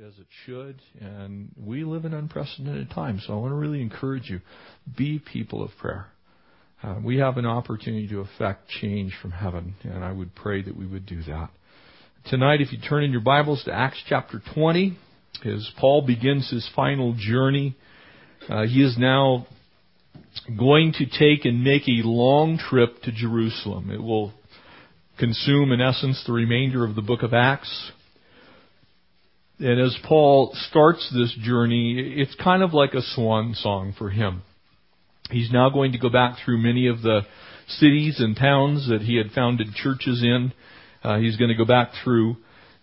as it should, and we live in unprecedented times. So I want to really encourage you be people of prayer. Uh, we have an opportunity to affect change from heaven, and I would pray that we would do that. Tonight, if you turn in your Bibles to Acts chapter 20, as Paul begins his final journey, uh, he is now going to take and make a long trip to Jerusalem. It will consume, in essence, the remainder of the book of Acts. And as Paul starts this journey, it's kind of like a swan song for him. He's now going to go back through many of the cities and towns that he had founded churches in. Uh, he's going to go back through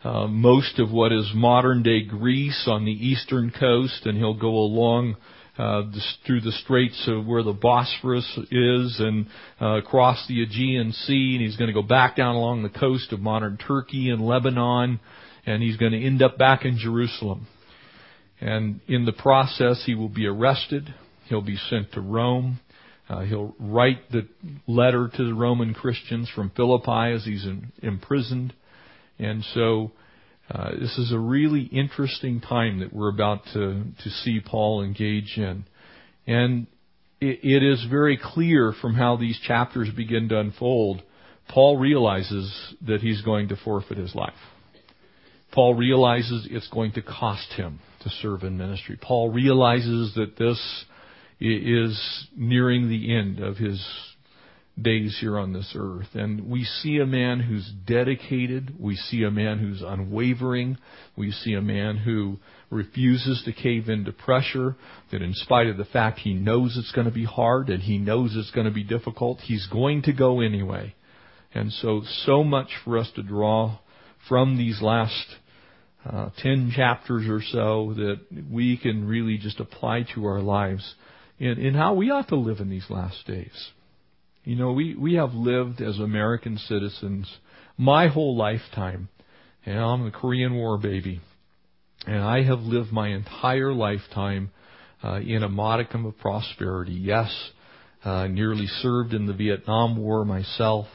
uh, most of what is modern day Greece on the eastern coast, and he'll go along uh, through the straits of where the Bosphorus is and uh, across the Aegean Sea, and he's going to go back down along the coast of modern Turkey and Lebanon, and he's going to end up back in Jerusalem. And in the process, he will be arrested. He'll be sent to Rome. Uh, he'll write the letter to the Roman Christians from Philippi as he's in, imprisoned. And so uh, this is a really interesting time that we're about to, to see Paul engage in. And it, it is very clear from how these chapters begin to unfold, Paul realizes that he's going to forfeit his life. Paul realizes it's going to cost him to serve in ministry. Paul realizes that this is nearing the end of his days here on this earth. And we see a man who's dedicated. We see a man who's unwavering. We see a man who refuses to cave into pressure, that in spite of the fact he knows it's going to be hard and he knows it's going to be difficult, he's going to go anyway. And so, so much for us to draw from these last uh, 10 chapters or so that we can really just apply to our lives in, in how we ought to live in these last days. You know, we, we have lived as American citizens my whole lifetime. And I'm a Korean War baby. And I have lived my entire lifetime uh, in a modicum of prosperity. Yes, uh, nearly served in the Vietnam War myself.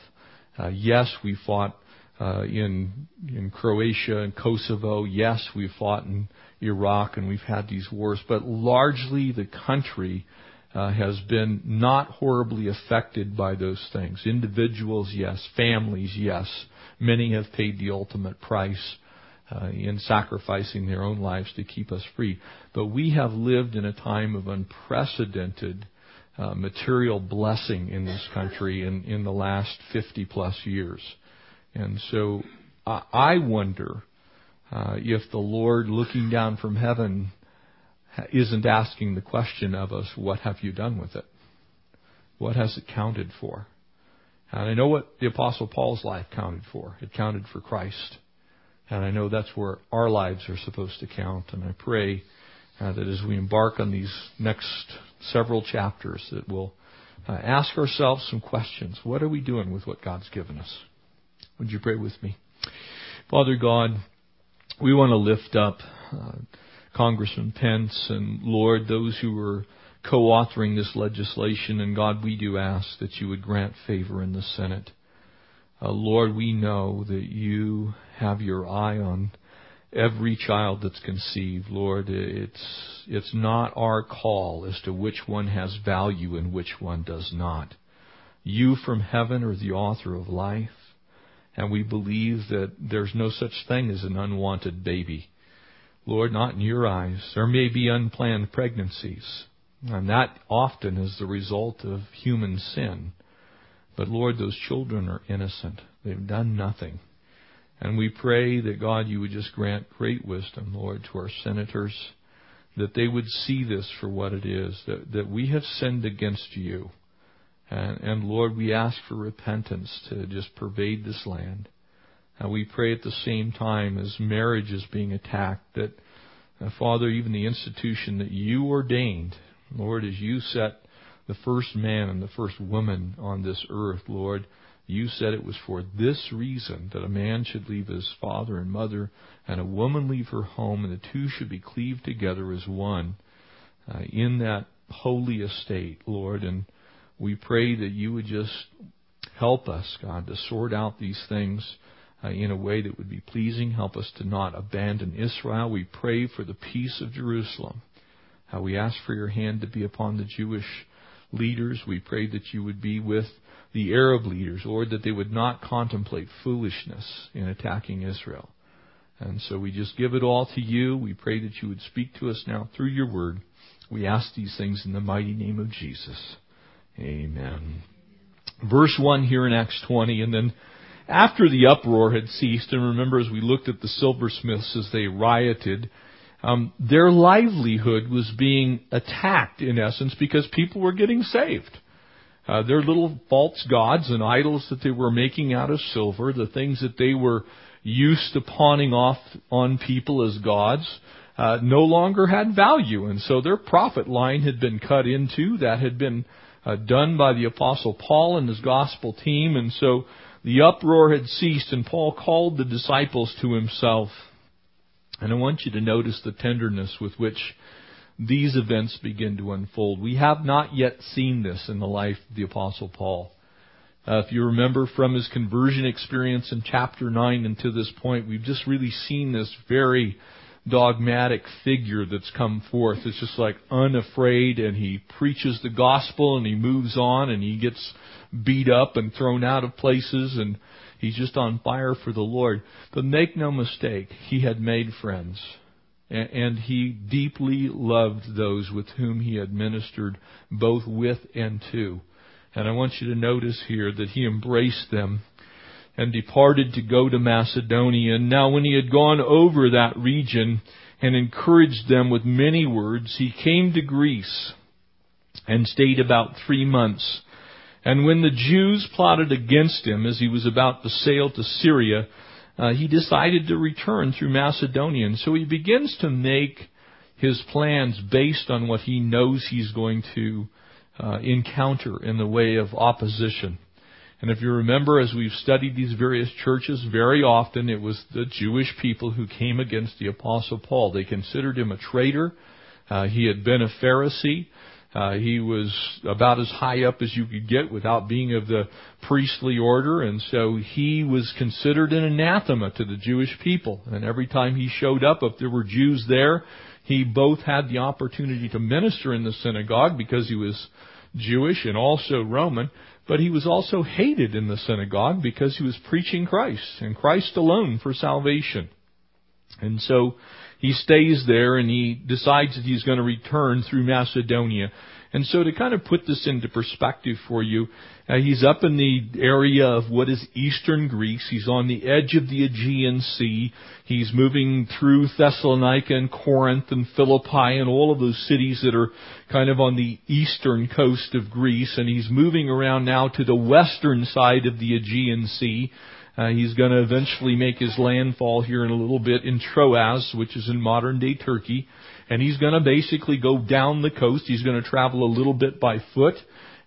Uh, yes, we fought uh, in in Croatia and Kosovo. Yes, we've fought in Iraq and we've had these wars, but largely the country uh, has been not horribly affected by those things. Individuals, yes. Families, yes. Many have paid the ultimate price uh, in sacrificing their own lives to keep us free. But we have lived in a time of unprecedented uh, material blessing in this country in, in the last 50 plus years. And so I wonder uh, if the Lord looking down from heaven isn't asking the question of us, what have you done with it? What has it counted for? And I know what the Apostle Paul's life counted for. It counted for Christ. And I know that's where our lives are supposed to count. And I pray uh, that as we embark on these next several chapters, that we'll uh, ask ourselves some questions. What are we doing with what God's given us? Would you pray with me? Father God, we want to lift up uh, Congressman Pence and Lord, those who are co-authoring this legislation. And God, we do ask that you would grant favor in the Senate. Uh, Lord, we know that you have your eye on every child that's conceived. Lord, it's, it's not our call as to which one has value and which one does not. You from heaven are the author of life, and we believe that there's no such thing as an unwanted baby. Lord, not in your eyes. There may be unplanned pregnancies, and that often is the result of human sin. But Lord, those children are innocent. They've done nothing. And we pray that God, you would just grant great wisdom, Lord, to our senators, that they would see this for what it is, that, that we have sinned against you. And, and Lord, we ask for repentance to just pervade this land. And we pray at the same time as marriage is being attacked that, uh, Father, even the institution that you ordained, Lord, as you set the first man and the first woman on this earth, Lord, you said it was for this reason that a man should leave his father and mother and a woman leave her home and the two should be cleaved together as one uh, in that holy estate, Lord. And we pray that you would just help us, God, to sort out these things uh, in a way that would be pleasing. Help us to not abandon Israel. We pray for the peace of Jerusalem. Uh, we ask for your hand to be upon the Jewish leaders. We pray that you would be with the Arab leaders, Lord, that they would not contemplate foolishness in attacking Israel. And so we just give it all to you. We pray that you would speak to us now through your word. We ask these things in the mighty name of Jesus. Amen. Verse 1 here in Acts 20, and then after the uproar had ceased, and remember as we looked at the silversmiths as they rioted, um, their livelihood was being attacked in essence because people were getting saved. Uh, their little false gods and idols that they were making out of silver, the things that they were used to pawning off on people as gods, uh, no longer had value, and so their profit line had been cut into. That had been uh, done by the apostle Paul and his gospel team, and so the uproar had ceased, and Paul called the disciples to himself. And I want you to notice the tenderness with which these events begin to unfold. We have not yet seen this in the life of the Apostle Paul. Uh, if you remember from his conversion experience in chapter 9 and to this point, we've just really seen this very dogmatic figure that's come forth. It's just like unafraid and he preaches the gospel and he moves on and he gets beat up and thrown out of places and he's just on fire for the Lord. But make no mistake, he had made friends and he deeply loved those with whom he had ministered both with and to. And I want you to notice here that he embraced them and departed to go to Macedonia. Now when he had gone over that region and encouraged them with many words, he came to Greece and stayed about three months. And when the Jews plotted against him as he was about to sail to Syria, uh, he decided to return through Macedonia. And so he begins to make his plans based on what he knows he's going to uh, encounter in the way of opposition. And if you remember, as we've studied these various churches, very often it was the Jewish people who came against the Apostle Paul. They considered him a traitor. Uh, he had been a Pharisee. Uh, he was about as high up as you could get without being of the priestly order, and so he was considered an anathema to the Jewish people. And every time he showed up, if there were Jews there, he both had the opportunity to minister in the synagogue because he was Jewish and also Roman, but he was also hated in the synagogue because he was preaching Christ and Christ alone for salvation. And so he stays there and he decides that he's going to return through Macedonia. And so to kind of put this into perspective for you, uh, he's up in the area of what is eastern Greece. He's on the edge of the Aegean Sea. He's moving through Thessalonica and Corinth and Philippi and all of those cities that are kind of on the eastern coast of Greece. And he's moving around now to the western side of the Aegean Sea. Uh, he's going to eventually make his landfall here in a little bit in Troas, which is in modern day Turkey. And he's going to basically go down the coast. He's going to travel a little bit by foot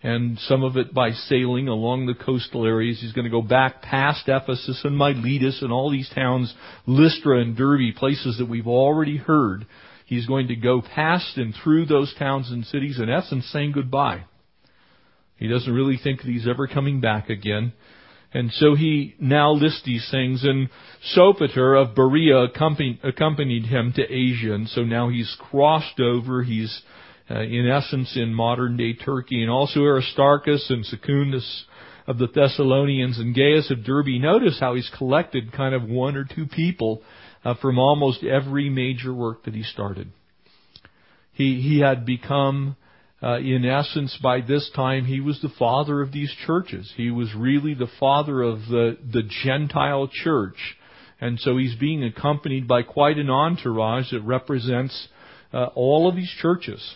and some of it by sailing along the coastal areas. He's going to go back past Ephesus and Miletus and all these towns, Lystra and Derbe, places that we've already heard. He's going to go past and through those towns and cities, in essence, saying goodbye. He doesn't really think that he's ever coming back again. And so he now lists these things, and Sopater of Berea accompanied him to Asia, and so now he's crossed over, he's uh, in essence in modern day Turkey, and also Aristarchus and Secundus of the Thessalonians and Gaius of Derbe. Notice how he's collected kind of one or two people uh, from almost every major work that he started. He, he had become uh, in essence, by this time, he was the father of these churches. He was really the father of the, the Gentile church. And so he's being accompanied by quite an entourage that represents uh, all of these churches.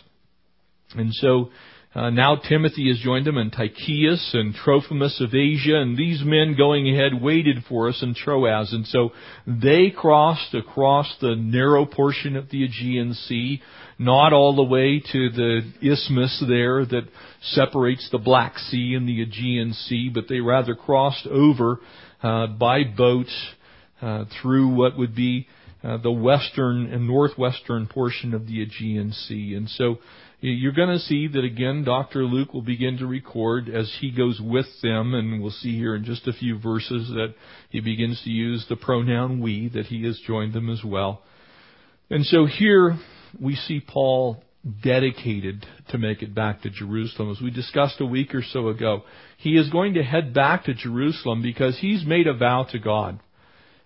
And so uh, now Timothy has joined them, and Tychicus and Trophimus of Asia, and these men going ahead waited for us in Troas. And so they crossed across the narrow portion of the Aegean Sea not all the way to the isthmus there that separates the Black Sea and the Aegean Sea, but they rather crossed over uh, by boat uh, through what would be uh, the western and northwestern portion of the Aegean Sea. And so you're going to see that again, Dr. Luke will begin to record as he goes with them, and we'll see here in just a few verses that he begins to use the pronoun we, that he has joined them as well. And so here we see Paul dedicated to make it back to Jerusalem. As we discussed a week or so ago, he is going to head back to Jerusalem because he's made a vow to God.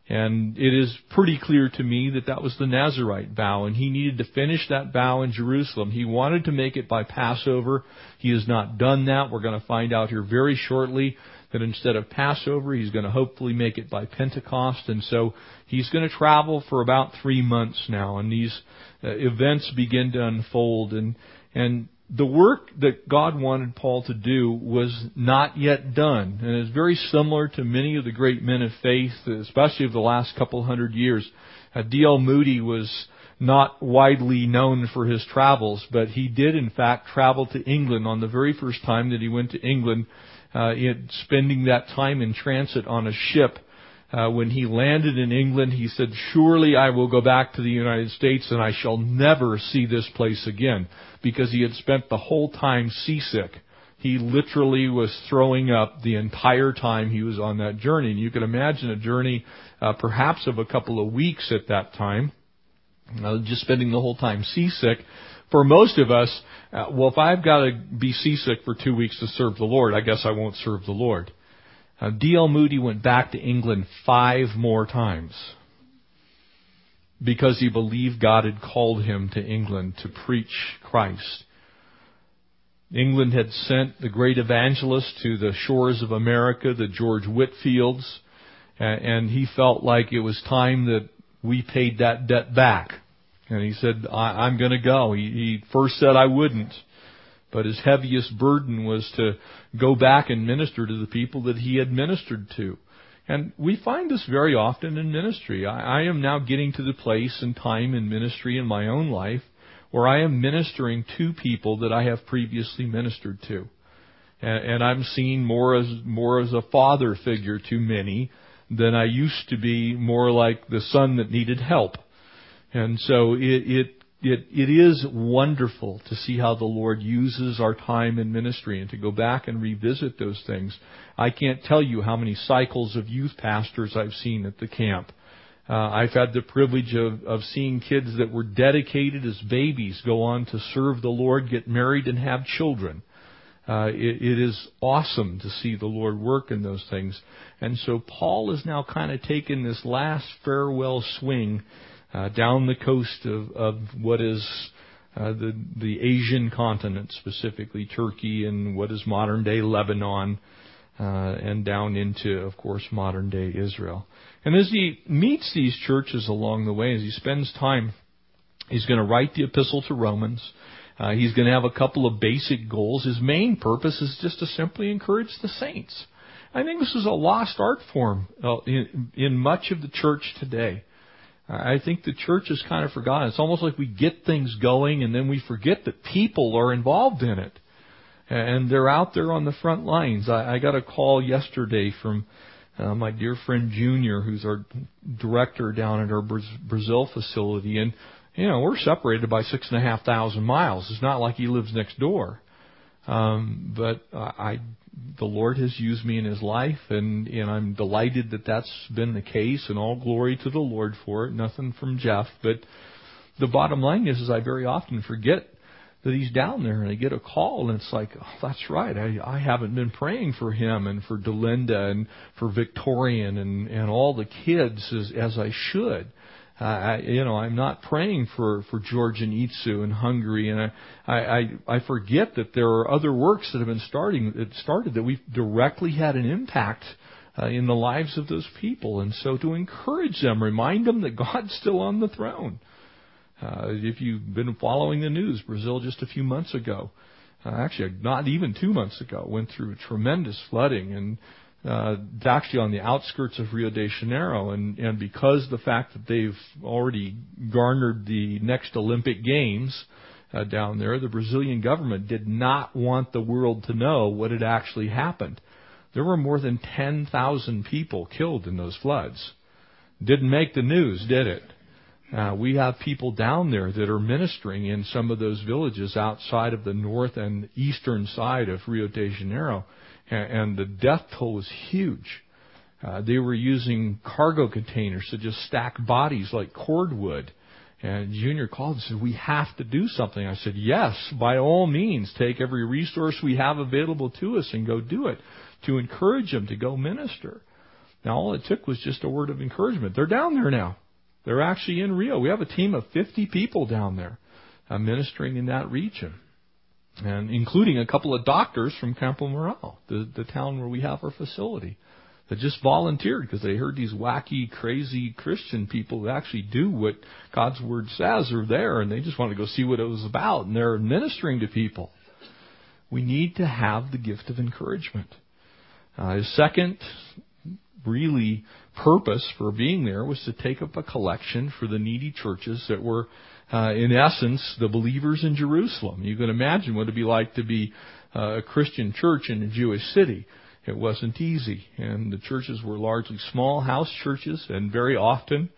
And it is pretty clear to me that that was the Nazarite vow, and he needed to finish that vow in Jerusalem. He wanted to make it by Passover. He has not done that. We're going to find out here very shortly that instead of Passover, he's going to hopefully make it by Pentecost. And so he's going to travel for about three months now, and these uh, events begin to unfold. And, and the work that God wanted Paul to do was not yet done. And it's very similar to many of the great men of faith, especially of the last couple hundred years. Uh, D.L. Moody was not widely known for his travels, but he did in fact travel to England on the very first time that he went to England, uh, spending that time in transit on a ship uh, when he landed in England, he said, Surely I will go back to the United States and I shall never see this place again. Because he had spent the whole time seasick. He literally was throwing up the entire time he was on that journey. And you can imagine a journey uh, perhaps of a couple of weeks at that time, uh, just spending the whole time seasick. For most of us, uh, well, if I've got to be seasick for two weeks to serve the Lord, I guess I won't serve the Lord. Uh, D.L. Moody went back to England five more times because he believed God had called him to England to preach Christ. England had sent the great evangelist to the shores of America, the George Whitefields, and he felt like it was time that we paid that debt back. And he said, I, am going to go. He, he first said I wouldn't. But his heaviest burden was to go back and minister to the people that he had ministered to. And we find this very often in ministry. I, I am now getting to the place and time in ministry in my own life where I am ministering to people that I have previously ministered to. And, and I'm seen more as, more as a father figure to many than I used to be more like the son that needed help. And so it, it it, it is wonderful to see how the Lord uses our time in ministry and to go back and revisit those things. I can't tell you how many cycles of youth pastors I've seen at the camp. Uh, I've had the privilege of, of seeing kids that were dedicated as babies go on to serve the Lord, get married, and have children. Uh, it, it is awesome to see the Lord work in those things. And so Paul is now kind of taking this last farewell swing uh, down the coast of, of what is uh, the the Asian continent, specifically Turkey and what is modern day Lebanon, uh, and down into, of course, modern day Israel. And as he meets these churches along the way, as he spends time, he's going to write the epistle to Romans. Uh, he's going to have a couple of basic goals. His main purpose is just to simply encourage the saints. I think this is a lost art form uh, in, in much of the church today. I think the church has kind of forgotten. It's almost like we get things going and then we forget that people are involved in it. And they're out there on the front lines. I, I got a call yesterday from uh, my dear friend Junior, who's our director down at our Brazil facility. And, you know, we're separated by six and a half thousand miles. It's not like he lives next door. Um, but I the Lord has used me in His life, and and I'm delighted that that's been the case, and all glory to the Lord for it. Nothing from Jeff, but the bottom line is, is I very often forget that he's down there, and I get a call, and it's like, oh, that's right, I I haven't been praying for him and for Delinda and for Victorian and and all the kids as as I should. I, you know, I'm not praying for for George and Itsu in Hungary, and I, I I forget that there are other works that have been starting that started that we've directly had an impact uh, in the lives of those people, and so to encourage them, remind them that God's still on the throne. Uh, if you've been following the news, Brazil just a few months ago, uh, actually not even two months ago, went through tremendous flooding and uh, it's actually on the outskirts of Rio de Janeiro, and and because the fact that they've already garnered the next Olympic Games uh, down there, the Brazilian government did not want the world to know what had actually happened. There were more than 10,000 people killed in those floods. Didn't make the news, did it? Uh, we have people down there that are ministering in some of those villages outside of the north and eastern side of Rio de Janeiro, and, the death toll was huge. Uh, they were using cargo containers to just stack bodies like cordwood. And Junior called and said, We have to do something. I said, Yes, by all means, take every resource we have available to us and go do it to encourage them to go minister. Now, all it took was just a word of encouragement. They're down there now. They're actually in Rio. We have a team of 50 people down there uh, ministering in that region, and including a couple of doctors from Campo Moral, the, the town where we have our facility, that just volunteered because they heard these wacky, crazy Christian people that actually do what God's Word says are there, and they just wanted to go see what it was about, and they're ministering to people. We need to have the gift of encouragement. Uh, second really purpose for being there was to take up a collection for the needy churches that were, uh, in essence, the believers in Jerusalem. You can imagine what it'd be like to be uh, a Christian church in a Jewish city. It wasn't easy, and the churches were largely small house churches, and very often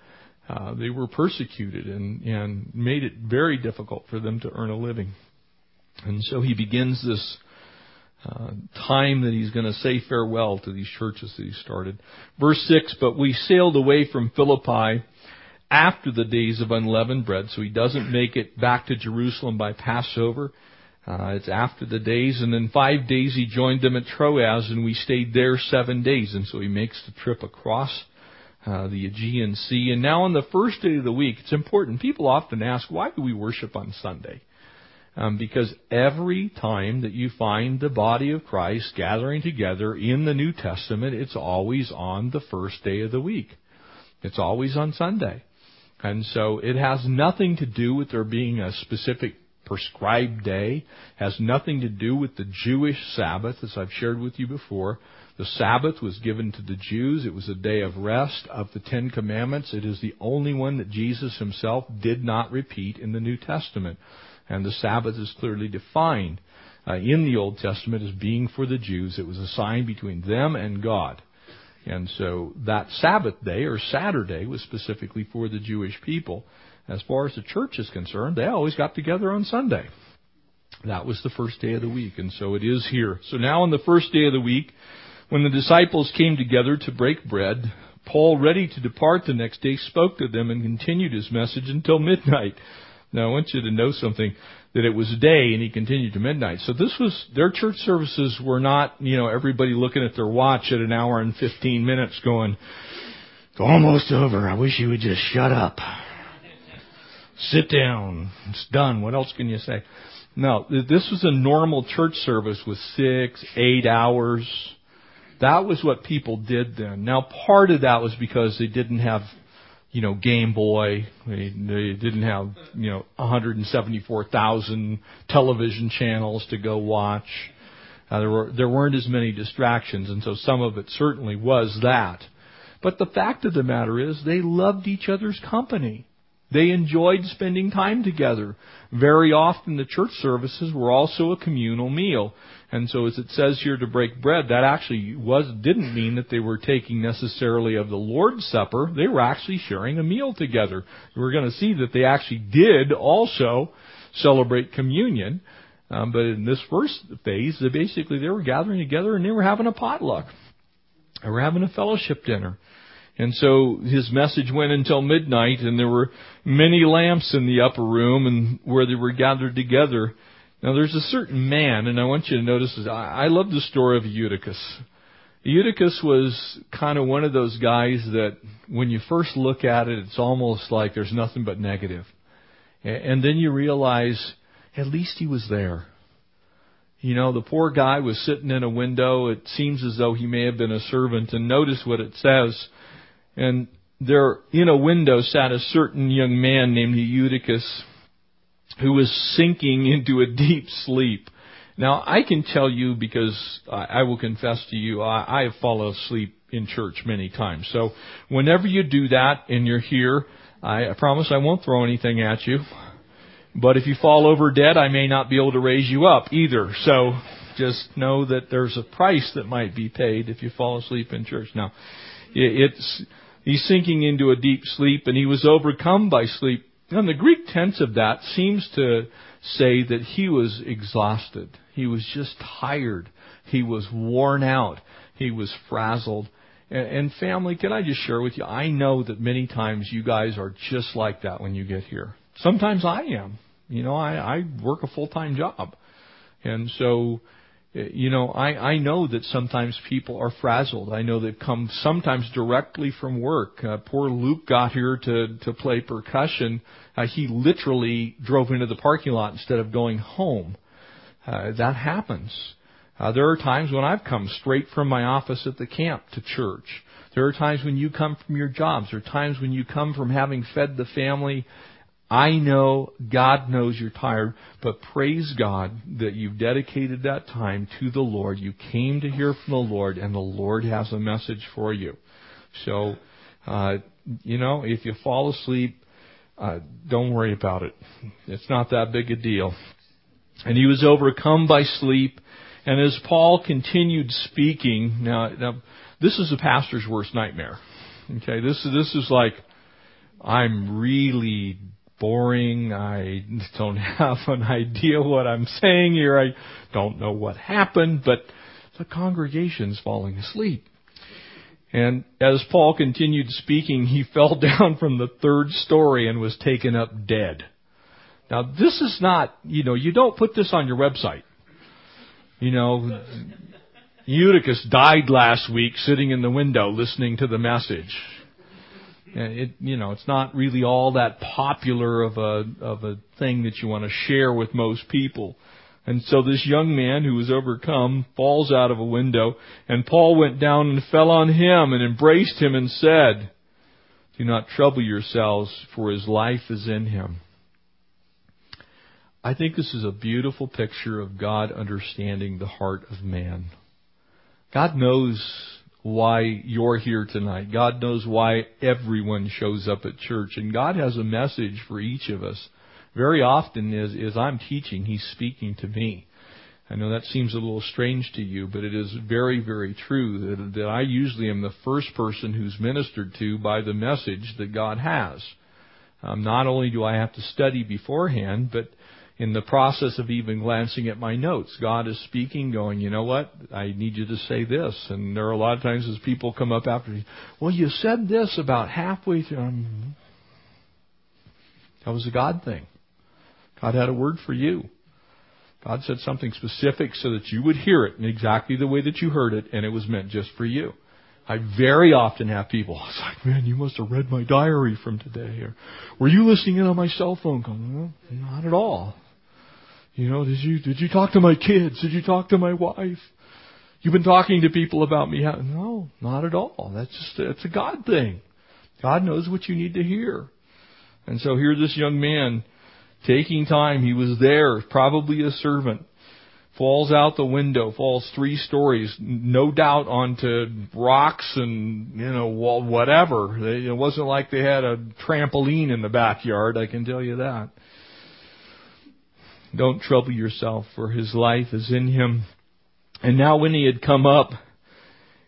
uh, they were persecuted and, and made it very difficult for them to earn a living. And so he begins this uh, time that he's going to say farewell to these churches that he started. Verse 6, but we sailed away from Philippi after the days of unleavened bread, so he doesn't make it back to Jerusalem by Passover. Uh, it's after the days, and then five days he joined them at Troas, and we stayed there seven days, and so he makes the trip across uh, the Aegean Sea. And now on the first day of the week, it's important. People often ask, why do we worship on Sunday? Um, because every time that you find the body of Christ gathering together in the New Testament, it's always on the first day of the week. It's always on Sunday. And so it has nothing to do with there being a specific prescribed day, has nothing to do with the Jewish Sabbath, as I've shared with you before. The Sabbath was given to the Jews. It was a day of rest of the Ten Commandments. It is the only one that Jesus himself did not repeat in the New Testament. And the Sabbath is clearly defined uh, in the Old Testament as being for the Jews. It was a sign between them and God. And so that Sabbath day or Saturday was specifically for the Jewish people. As far as the church is concerned, they always got together on Sunday. That was the first day of the week, and so it is here. So now on the first day of the week, when the disciples came together to break bread, Paul, ready to depart the next day, spoke to them and continued his message until midnight. Now I want you to know something that it was day and he continued to midnight. So this was their church services were not, you know, everybody looking at their watch at an hour and 15 minutes going, it's almost over. I wish you would just shut up. Sit down. It's done. What else can you say? No, this was a normal church service with six, eight hours. That was what people did then. Now part of that was because they didn't have you know, Game Boy. They, they didn't have, you know, 174,000 television channels to go watch. Uh, there were there weren't as many distractions, and so some of it certainly was that. But the fact of the matter is, they loved each other's company. They enjoyed spending time together. Very often the church services were also a communal meal. And so as it says here to break bread, that actually was, didn't mean that they were taking necessarily of the Lord's Supper. They were actually sharing a meal together. We're going to see that they actually did also celebrate communion. Um, but in this first phase, they basically they were gathering together and they were having a potluck. They were having a fellowship dinner. And so his message went until midnight, and there were many lamps in the upper room and where they were gathered together. Now there's a certain man, and I want you to notice this. I, love the story of Eutychus. Eutychus was kind of one of those guys that when you first look at it, it's almost like there's nothing but negative. And then you realize at least he was there. You know, the poor guy was sitting in a window. It seems as though he may have been a servant. And notice what it says. And there, in a window, sat a certain young man named Eutychus, who was sinking into a deep sleep. Now, I can tell you because I, will confess to you, I, have fallen asleep in church many times. So, whenever you do that and you're here, I promise I won't throw anything at you. But if you fall over dead, I may not be able to raise you up either. So, just know that there's a price that might be paid if you fall asleep in church. Now, it's He's sinking into a deep sleep and he was overcome by sleep. And the Greek tense of that seems to say that he was exhausted. He was just tired. He was worn out. He was frazzled. And family, can I just share with you? I know that many times you guys are just like that when you get here. Sometimes I am. You know, I, I work a full-time job. And so, you know, I, I know that sometimes people are frazzled. I know they've come sometimes directly from work. Uh, poor Luke got here to, to play percussion. Uh, he literally drove into the parking lot instead of going home. Uh, that happens. Uh, there are times when I've come straight from my office at the camp to church. There are times when you come from your jobs. There are times when you come from having fed the family. I know God knows you're tired, but praise God that you've dedicated that time to the Lord. You came to hear from the Lord, and the Lord has a message for you. So, uh, you know, if you fall asleep, uh, don't worry about it. It's not that big a deal. And he was overcome by sleep and as Paul continued speaking, now, now this is a pastor's worst nightmare. Okay, this this is like I'm really boring. I don't have an idea what I'm saying here. I don't know what happened, but the congregation's falling asleep. And as Paul continued speaking, he fell down from the third story and was taken up dead. Now this is not, you know, you don't put this on your website. You know, Eutychus died last week sitting in the window listening to the message. It, you know, it's not really all that popular of a, of a thing that you want to share with most people. And so this young man who was overcome falls out of a window, and Paul went down and fell on him and embraced him and said, Do not trouble yourselves, for his life is in him. I think this is a beautiful picture of God understanding the heart of man. God knows why you're here tonight. God knows why everyone shows up at church. And God has a message for each of us. Very often as, as I'm teaching, He's speaking to me. I know that seems a little strange to you, but it is very, very true that, that I usually am the first person who's ministered to by the message that God has. Um, not only do I have to study beforehand, but in the process of even glancing at my notes, God is speaking, going, you know what? I need you to say this. And there are a lot of times as people come up after me, well, you said this about halfway through. Um, that was a God thing. God had a word for you. God said something specific so that you would hear it in exactly the way that you heard it, and it was meant just for you. I very often have people, it's like, man, you must have read my diary from today. Or, were you listening in on my cell phone? Going, well, not at all. You know, did you did you talk to my kids? Did you talk to my wife? You've been talking to people about me. No, not at all. That's just it's a God thing. God knows what you need to hear. And so here this young man taking time, he was there, probably a servant, falls out the window, falls three stories, no doubt onto rocks and, you know, whatever. It wasn't like they had a trampoline in the backyard, I can tell you that. Don't trouble yourself, for his life is in him. And now when he had come up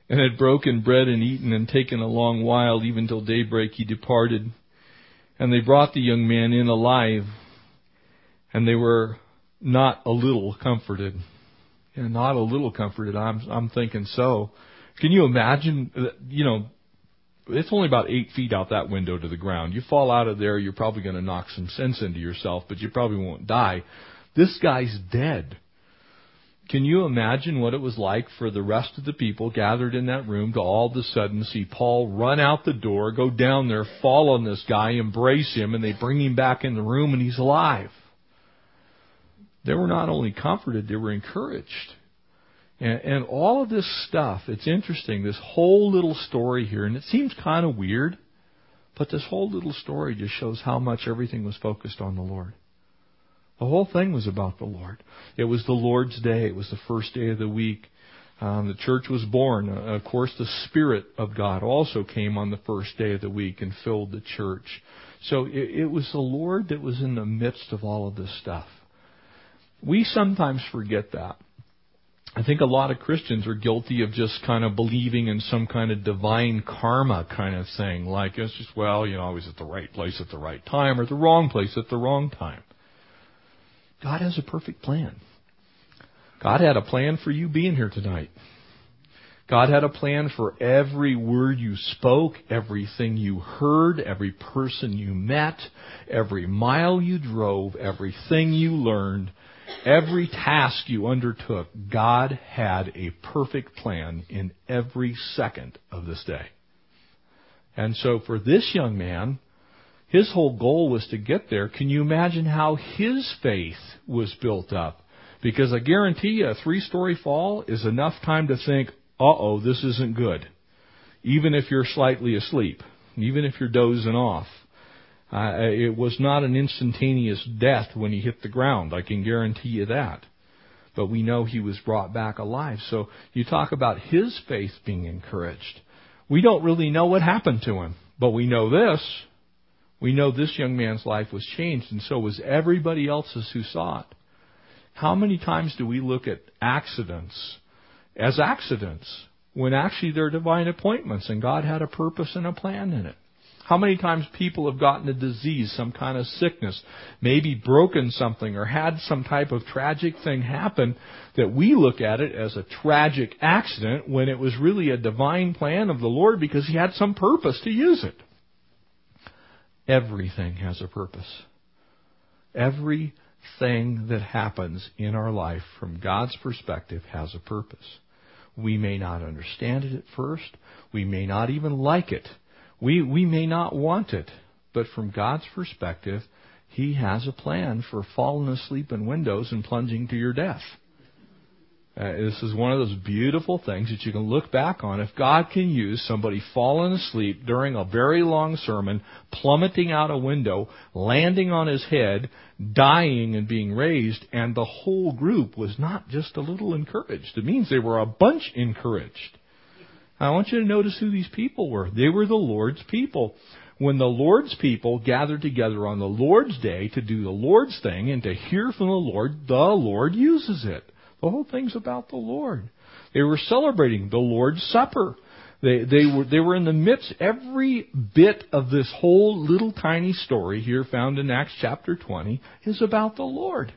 and had broken bread and eaten and taken a long while, even till daybreak, he departed. And they brought the young man in alive, and they were not a little comforted. And not a little comforted. I'm, I'm thinking so. Can you imagine, uh, you know, it's only about eight feet out that window to the ground. You fall out of there, you're probably going to knock some sense into yourself, but you probably won't die. This guy's dead. Can you imagine what it was like for the rest of the people gathered in that room to all of a sudden see Paul run out the door, go down there, fall on this guy, embrace him, and they bring him back in the room and he's alive? They were not only comforted, they were encouraged. And, and all of this stuff, it's interesting, this whole little story here, and it seems kind of weird, but this whole little story just shows how much everything was focused on the Lord. The whole thing was about the Lord. It was the Lord's day. It was the first day of the week. Um, the church was born. Uh, of course, the Spirit of God also came on the first day of the week and filled the church. So it, it was the Lord that was in the midst of all of this stuff. We sometimes forget that. I think a lot of Christians are guilty of just kind of believing in some kind of divine karma kind of thing. Like it's just, well, you know, I was at the right place at the right time or the wrong place at the wrong time. God has a perfect plan. God had a plan for you being here tonight. God had a plan for every word you spoke, everything you heard, every person you met, every mile you drove, everything you learned, every task you undertook. God had a perfect plan in every second of this day. And so for this young man, his whole goal was to get there. Can you imagine how his faith was built up? Because I guarantee you a three story fall is enough time to think, uh-oh, this isn't good. Even if you're slightly asleep, even if you're dozing off. Uh, it was not an instantaneous death when he hit the ground. I can guarantee you that. But we know he was brought back alive. So you talk about his faith being encouraged. We don't really know what happened to him, but we know this. We know this young man's life was changed, and so was everybody else's who saw it. How many times do we look at accidents as accidents when actually they're divine appointments and God had a purpose and a plan in it. How many times people have gotten a disease, some kind of sickness, maybe broken something or had some type of tragic thing happen that we look at it as a tragic accident when it was really a divine plan of the Lord because He had some purpose to use it. Everything has a purpose. Everything that happens in our life from God's perspective has a purpose. We may not understand it at first. We may not even like it. We, we may not want it. But from God's perspective, He has a plan for falling asleep in windows and plunging to your death. Uh, this is one of those beautiful things that you can look back on. If God can use somebody falling asleep during a very long sermon, plummeting out a window, landing on his head, dying and being raised, and the whole group was not just a little encouraged. It means they were a bunch encouraged. I want you to notice who these people were. They were the Lord's people. When the Lord's people gathered together on the Lord's day to do the Lord's thing and to hear from the Lord, the Lord uses it. The whole thing's about the Lord. They were celebrating the Lord's Supper. They, they were, they were in the midst, every bit of this whole little tiny story here found in Acts chapter 20 is about the Lord.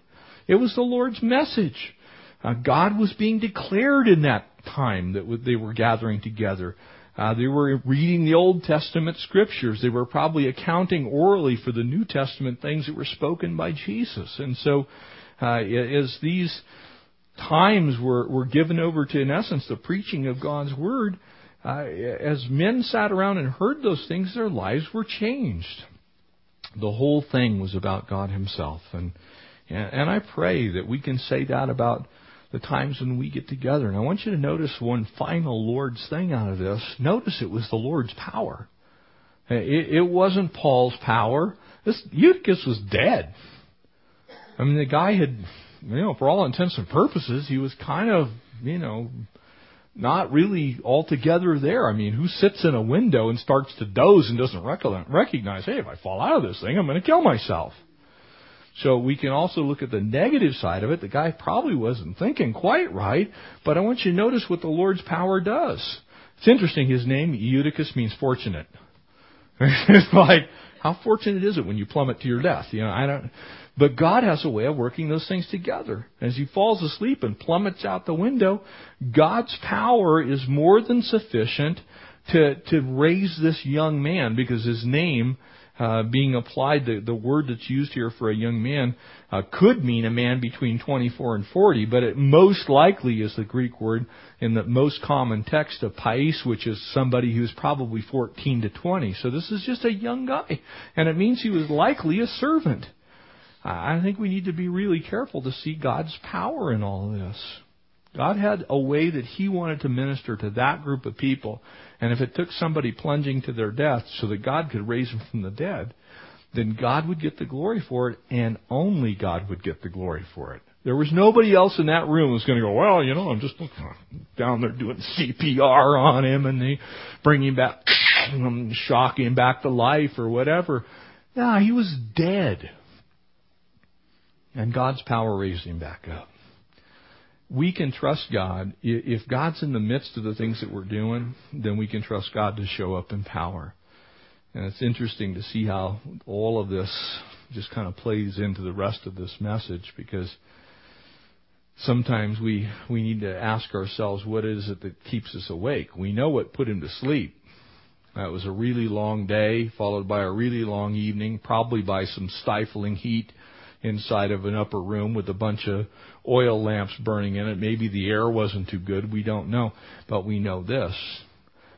It was the Lord's message. Uh, God was being declared in that time that they were gathering together. Uh, they were reading the Old Testament scriptures. They were probably accounting orally for the New Testament things that were spoken by Jesus. And so, uh, as these times were, were given over to, in essence, the preaching of God's Word, uh, as men sat around and heard those things, their lives were changed. The whole thing was about God Himself. And, and I pray that we can say that about the times when we get together. And I want you to notice one final Lord's thing out of this. Notice it was the Lord's power. It, it wasn't Paul's power. This Eutychus was dead. I mean, the guy had you know, for all intents and purposes, he was kind of, you know, not really altogether there. I mean, who sits in a window and starts to doze and doesn't recognize, hey, if I fall out of this thing, I'm going to kill myself. So we can also look at the negative side of it. The guy probably wasn't thinking quite right, but I want you to notice what the Lord's power does. It's interesting. His name, Eutychus, means fortunate. it's like, how fortunate is it when you plummet to your death? You know, I don't. But God has a way of working those things together. As he falls asleep and plummets out the window, God's power is more than sufficient to, to raise this young man because his name uh, being applied, the, the word that's used here for a young man uh, could mean a man between 24 and 40, but it most likely is the Greek word in the most common text of pais, which is somebody who's probably 14 to 20. So this is just a young guy, and it means he was likely a servant. I think we need to be really careful to see God's power in all this. God had a way that He wanted to minister to that group of people. And if it took somebody plunging to their death so that God could raise them from the dead, then God would get the glory for it, and only God would get the glory for it. There was nobody else in that room who's going to go, well, you know, I'm just down there doing CPR on him and they bring him back, shock him back to life or whatever. No, he was dead. And God's power raised him back up. We can trust God. If God's in the midst of the things that we're doing, then we can trust God to show up in power. And it's interesting to see how all of this just kind of plays into the rest of this message because sometimes we, we need to ask ourselves what is it that keeps us awake? We know what put him to sleep. That was a really long day, followed by a really long evening, probably by some stifling heat inside of an upper room with a bunch of oil lamps burning in it. Maybe the air wasn't too good. We don't know. But we know this.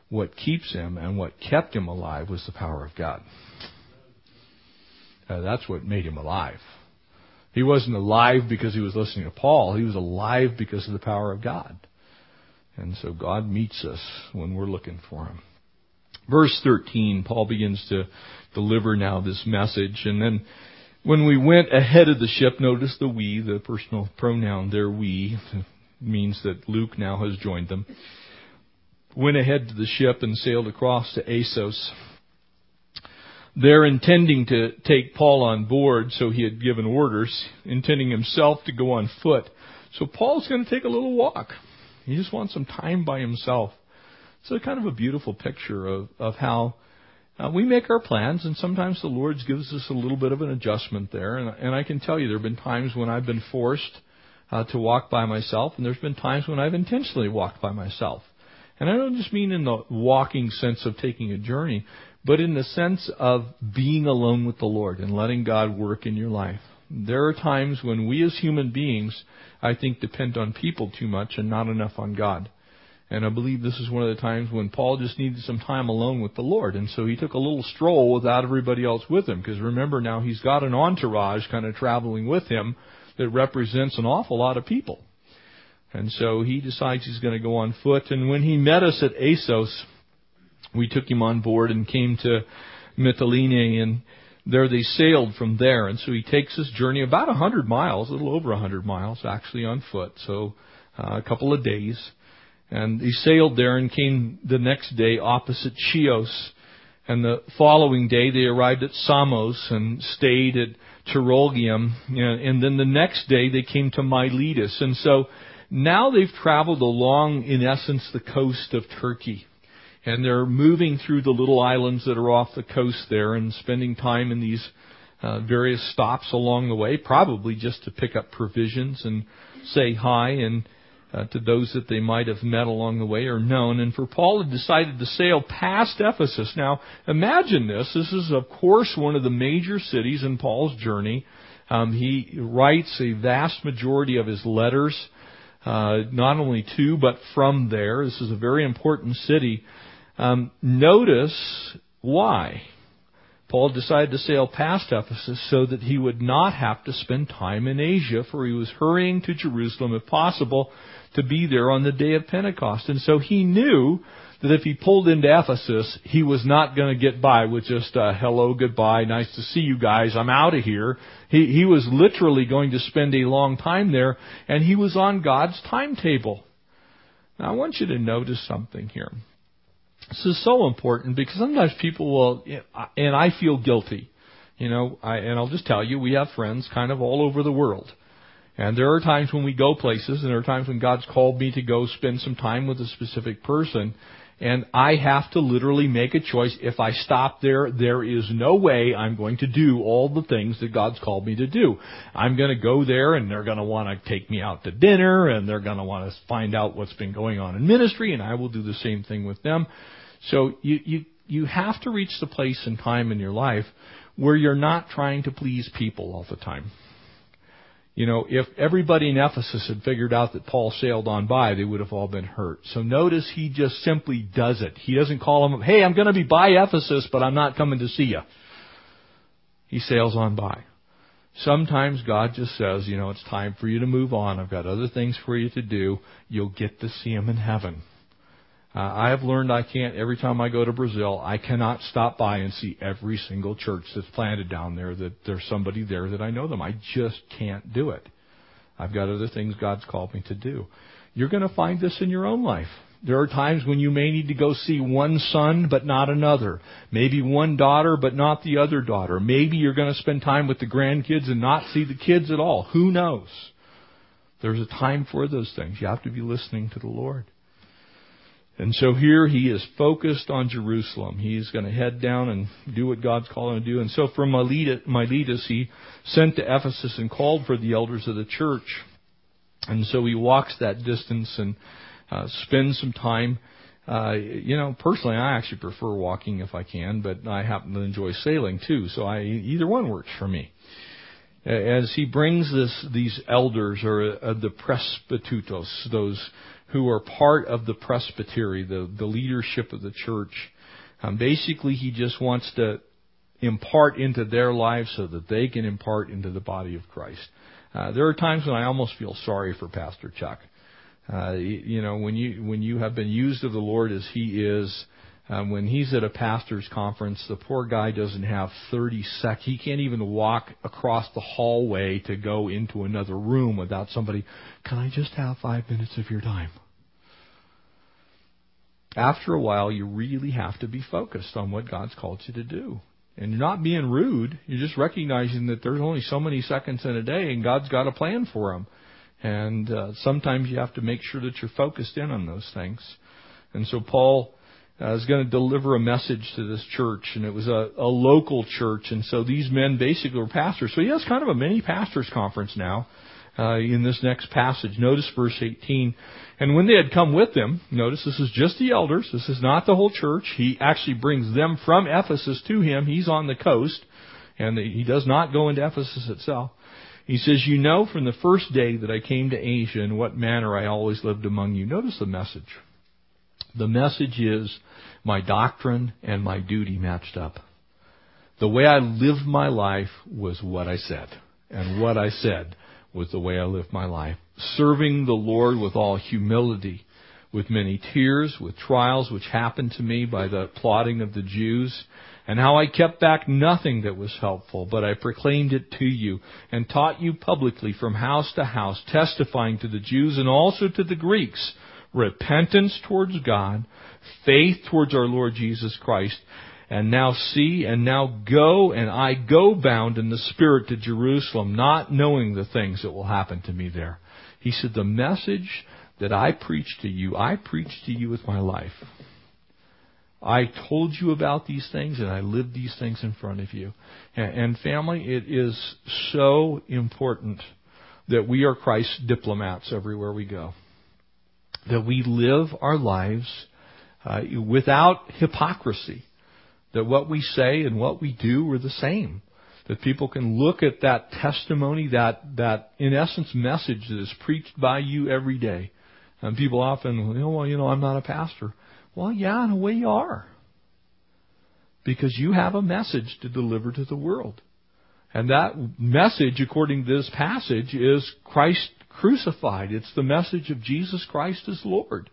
What keeps him and what kept him alive was the power of God. Uh, that's what made him alive. He wasn't alive because he was listening to Paul. He was alive because of the power of God. And so God meets us when we're looking for him. Verse 13, Paul begins to deliver now this message. And then when we went ahead of the ship, notice the we, the personal pronoun there, we, means that Luke now has joined them. Went ahead to the ship and sailed across to Assos. They're intending to take Paul on board, so he had given orders, intending himself to go on foot. So Paul's going to take a little walk. He just wants some time by himself. A kind of a beautiful picture of, of how uh, we make our plans, and sometimes the Lord gives us a little bit of an adjustment there. And, and I can tell you, there have been times when I've been forced uh, to walk by myself, and there's been times when I've intentionally walked by myself. And I don't just mean in the walking sense of taking a journey, but in the sense of being alone with the Lord and letting God work in your life. There are times when we as human beings, I think, depend on people too much and not enough on God. And I believe this is one of the times when Paul just needed some time alone with the Lord. And so he took a little stroll without everybody else with him. Because remember now, he's got an entourage kind of traveling with him that represents an awful lot of people. And so he decides he's going to go on foot. And when he met us at Assos, we took him on board and came to Mytilene and there they sailed from there. And so he takes his journey about a hundred miles, a little over a hundred miles actually on foot. So uh, a couple of days. And he sailed there and came the next day opposite Chios. And the following day they arrived at Samos and stayed at Trogyllium. And then the next day they came to Miletus. And so now they've traveled along, in essence, the coast of Turkey. And they're moving through the little islands that are off the coast there and spending time in these uh, various stops along the way, probably just to pick up provisions and say hi and uh, to those that they might have met along the way or known. And for Paul had decided to sail past Ephesus. Now, imagine this. This is, of course, one of the major cities in Paul's journey. Um, he writes a vast majority of his letters, uh, not only to, but from there. This is a very important city. Um, notice why. Paul decided to sail past Ephesus so that he would not have to spend time in Asia, for he was hurrying to Jerusalem, if possible, to be there on the day of Pentecost. And so he knew that if he pulled into Ephesus, he was not going to get by with just a hello, goodbye, nice to see you guys, I'm out of here. He, he was literally going to spend a long time there, and he was on God's timetable. Now I want you to notice something here. This is so important because sometimes people will, and I feel guilty. You know, I, and I'll just tell you, we have friends kind of all over the world. And there are times when we go places, and there are times when God's called me to go spend some time with a specific person, and I have to literally make a choice. If I stop there, there is no way I'm going to do all the things that God's called me to do. I'm going to go there, and they're going to want to take me out to dinner, and they're going to want to find out what's been going on in ministry, and I will do the same thing with them. So you, you, you have to reach the place and time in your life where you're not trying to please people all the time. You know, if everybody in Ephesus had figured out that Paul sailed on by, they would have all been hurt. So notice he just simply does it. He doesn't call them, hey, I'm going to be by Ephesus, but I'm not coming to see you. He sails on by. Sometimes God just says, you know, it's time for you to move on. I've got other things for you to do. You'll get to see him in heaven. Uh, I have learned I can't, every time I go to Brazil, I cannot stop by and see every single church that's planted down there that there's somebody there that I know them. I just can't do it. I've got other things God's called me to do. You're going to find this in your own life. There are times when you may need to go see one son but not another. Maybe one daughter but not the other daughter. Maybe you're going to spend time with the grandkids and not see the kids at all. Who knows? There's a time for those things. You have to be listening to the Lord. And so here he is focused on Jerusalem. He's going to head down and do what God's calling him to do. And so from Miletus, he sent to Ephesus and called for the elders of the church. And so he walks that distance and uh, spends some time. Uh, you know, personally, I actually prefer walking if I can, but I happen to enjoy sailing too. So I either one works for me. As he brings this, these elders or uh, the presbyteros, those who are part of the presbytery, the, the leadership of the church. Um, basically, he just wants to impart into their lives so that they can impart into the body of Christ. Uh, there are times when I almost feel sorry for Pastor Chuck. Uh, you know, when you when you have been used of the Lord as he is, um, when he's at a pastor's conference, the poor guy doesn't have 30 sec. He can't even walk across the hallway to go into another room without somebody. Can I just have five minutes of your time? After a while, you really have to be focused on what God's called you to do. And you're not being rude. You're just recognizing that there's only so many seconds in a day, and God's got a plan for them. And uh, sometimes you have to make sure that you're focused in on those things. And so Paul uh, is going to deliver a message to this church, and it was a, a local church, and so these men basically were pastors. So he has kind of a mini pastors conference now uh, in this next passage. Notice verse 18. And when they had come with him, notice this is just the elders. This is not the whole church. He actually brings them from Ephesus to him. He's on the coast, and he does not go into Ephesus itself. He says, You know from the first day that I came to Asia in what manner I always lived among you. Notice the message. The message is my doctrine and my duty matched up. The way I lived my life was what I said. And what I said was the way I lived my life. Serving the Lord with all humility, with many tears, with trials which happened to me by the plotting of the Jews, and how I kept back nothing that was helpful, but I proclaimed it to you, and taught you publicly from house to house, testifying to the Jews and also to the Greeks repentance towards God, faith towards our Lord Jesus Christ, and now see and now go and I go bound in the Spirit to Jerusalem, not knowing the things that will happen to me there. He said, the message that I preach to you, I preach to you with my life. I told you about these things and I lived these things in front of you. And, family, it is so important that we are Christ's diplomats everywhere we go that we live our lives uh, without hypocrisy. That what we say and what we do are the same. That people can look at that testimony, that, that in essence message that is preached by you every day. And people often, know, well, you know, I'm not a pastor. Well, yeah, in a way you are. Because you have a message to deliver to the world. And that message, according to this passage, is Christ crucified. It's the message of Jesus Christ as Lord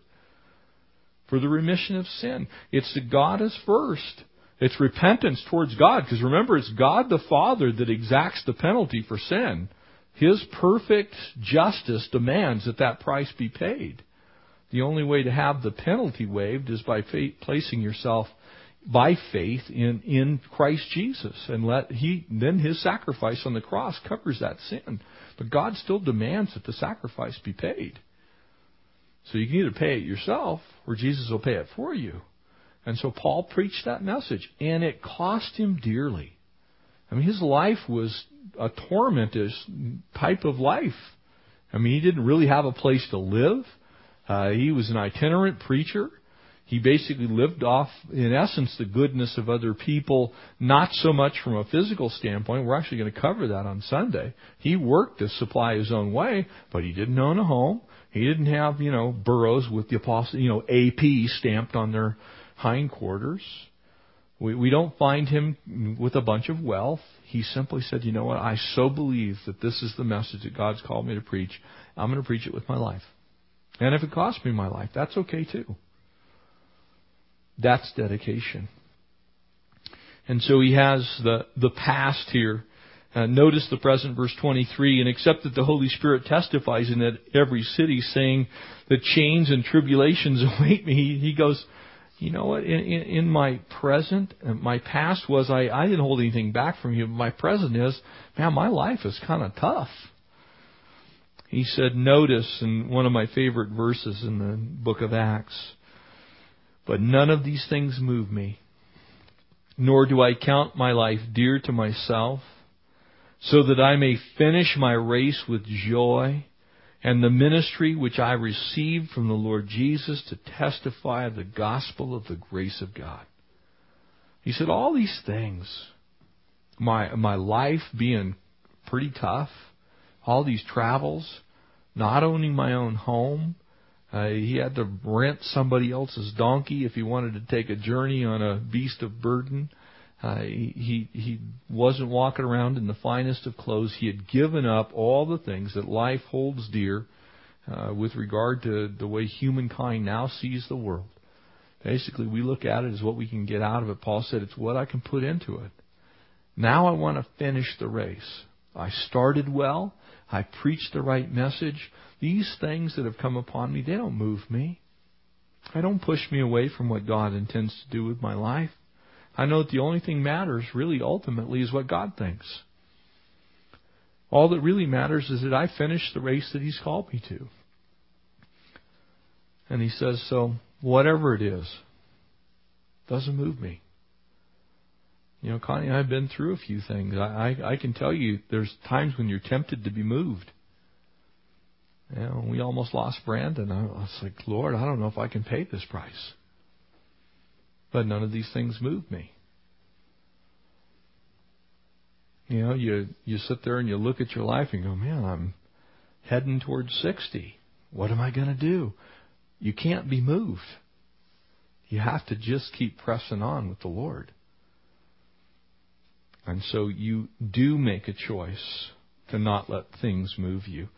for the remission of sin. It's God is first. It's repentance towards God, because remember, it's God the Father that exacts the penalty for sin. His perfect justice demands that that price be paid. The only way to have the penalty waived is by placing yourself by faith in, in Christ Jesus. And let he, then his sacrifice on the cross covers that sin. But God still demands that the sacrifice be paid. So you can either pay it yourself or Jesus will pay it for you. And so Paul preached that message, and it cost him dearly. I mean, his life was a tormentous type of life. I mean, he didn't really have a place to live. Uh, he was an itinerant preacher. He basically lived off, in essence, the goodness of other people, not so much from a physical standpoint. We're actually going to cover that on Sunday. He worked to supply his own way, but he didn't own a home. He didn't have, you know, burros with the apostle, you know, AP stamped on their hindquarters. We, we don't find him with a bunch of wealth. He simply said, you know what, I so believe that this is the message that God's called me to preach. I'm going to preach it with my life. And if it costs me my life, that's okay too. That's dedication. And so he has the, the past here. Uh, notice the present, verse 23, and except that the Holy Spirit testifies in that every city, saying that chains and tribulations await me, he, he goes, you know what, in, in, in my present, uh, my past was I, I didn't hold anything back from you, my present is, man, my life is kind of tough. He said, notice in one of my favorite verses in the book of Acts, but none of these things move me, nor do I count my life dear to myself, so that I may finish my race with joy and the ministry which I received from the Lord Jesus to testify of the gospel of the grace of God. He said, all these things, my, my life being pretty tough, all these travels, not owning my own home, uh, he had to rent somebody else's donkey if he wanted to take a journey on a beast of burden. Uh, he he wasn't walking around in the finest of clothes. He had given up all the things that life holds dear, uh, with regard to the way humankind now sees the world. Basically, we look at it as what we can get out of it. Paul said it's what I can put into it. Now I want to finish the race. I started well. I preached the right message. These things that have come upon me, they don't move me. I don't push me away from what God intends to do with my life. I know that the only thing matters really ultimately is what God thinks. All that really matters is that I finish the race that He's called me to. And He says, so whatever it is, doesn't move me. You know, Connie I have been through a few things. I, I, I can tell you there's times when you're tempted to be moved. You know, we almost lost Brandon. I was like, Lord, I don't know if I can pay this price. But none of these things move me. You know, you you sit there and you look at your life and go, man, I'm heading towards 60. What am I going to do? You can't be moved. You have to just keep pressing on with the Lord. And so you do make a choice to not let things move you.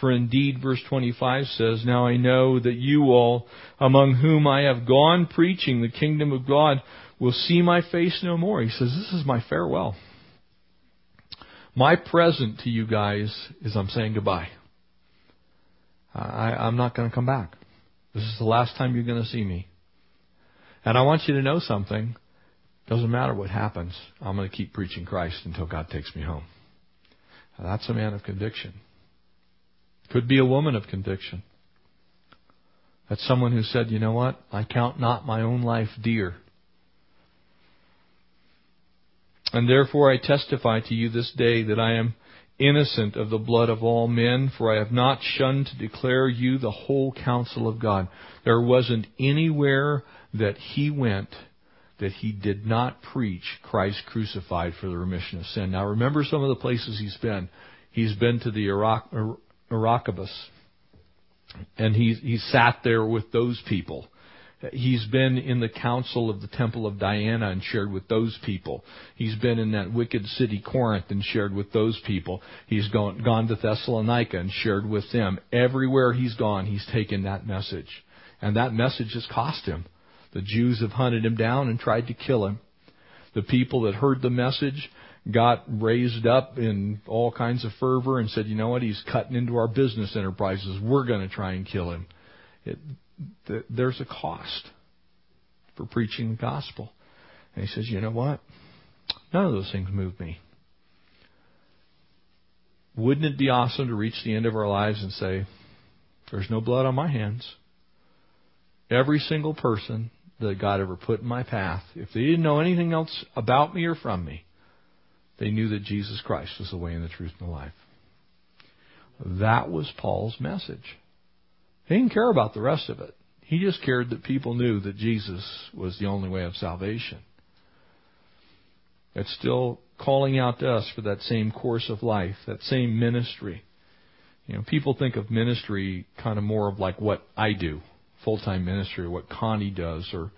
For indeed, verse 25 says, Now I know that you all, among whom I have gone preaching the kingdom of God, will see my face no more. He says, This is my farewell. My present to you guys is I'm saying goodbye. I, I'm not going to come back. This is the last time you're going to see me. And I want you to know something. Doesn't matter what happens. I'm going to keep preaching Christ until God takes me home. That's a man of conviction. Could be a woman of conviction. That's someone who said, you know what? I count not my own life dear. And therefore I testify to you this day that I am innocent of the blood of all men, for I have not shunned to declare you the whole counsel of God. There wasn't anywhere that he went that he did not preach Christ crucified for the remission of sin. Now remember some of the places he's been. He's been to the Iraq, Areopagus, and he he sat there with those people. He's been in the council of the temple of Diana and shared with those people. He's been in that wicked city Corinth and shared with those people. He's gone, gone to Thessalonica and shared with them. Everywhere he's gone, he's taken that message. And that message has cost him. The Jews have hunted him down and tried to kill him. The people that heard the message got raised up in all kinds of fervor and said, you know what, he's cutting into our business enterprises. We're going to try and kill him. It, th- there's a cost for preaching the gospel. And he says, you know what? None of those things move me. Wouldn't it be awesome to reach the end of our lives and say, there's no blood on my hands? Every single person that God ever put in my path, if they didn't know anything else about me or from me, they knew that Jesus Christ was the way and the truth and the life. That was Paul's message. He didn't care about the rest of it. He just cared that people knew that Jesus was the only way of salvation. It's still calling out to us for that same course of life, that same ministry. You know, people think of ministry kind of more of like what I do, full-time ministry, or what Connie does, or